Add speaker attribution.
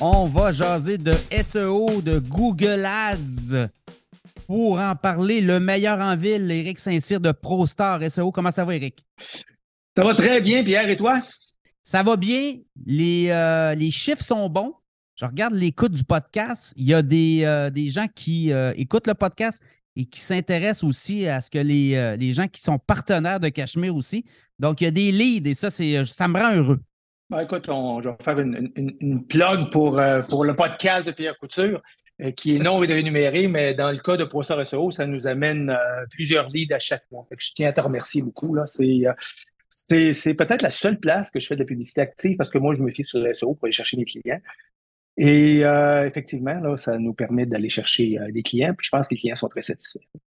Speaker 1: On va jaser de SEO, de Google Ads. Pour en parler, le meilleur en ville, Eric Saint-Cyr de ProStar SEO. Comment ça va, Eric?
Speaker 2: Ça va très bien, Pierre, et toi?
Speaker 1: Ça va bien. Les, euh, les chiffres sont bons. Je regarde l'écoute du podcast. Il y a des, euh, des gens qui euh, écoutent le podcast et qui s'intéressent aussi à ce que les, les gens qui sont partenaires de Cachemire aussi. Donc, il y a des leads et ça, c'est, ça me rend heureux.
Speaker 2: Ben, écoute, je vais faire une, une, plug pour, pour le podcast de Pierre Couture, qui est non rémunéré, mais dans le cas de ProStar SEO, ça nous amène plusieurs leads à chaque mois. je tiens à te remercier beaucoup. Là. C'est, c'est, peut-être la seule place que je fais de la publicité active parce que moi, je me fie sur le SEO pour aller chercher mes clients. Et euh, effectivement, là, ça nous permet d'aller chercher euh, des clients. Puis je pense que les clients sont très satisfaits.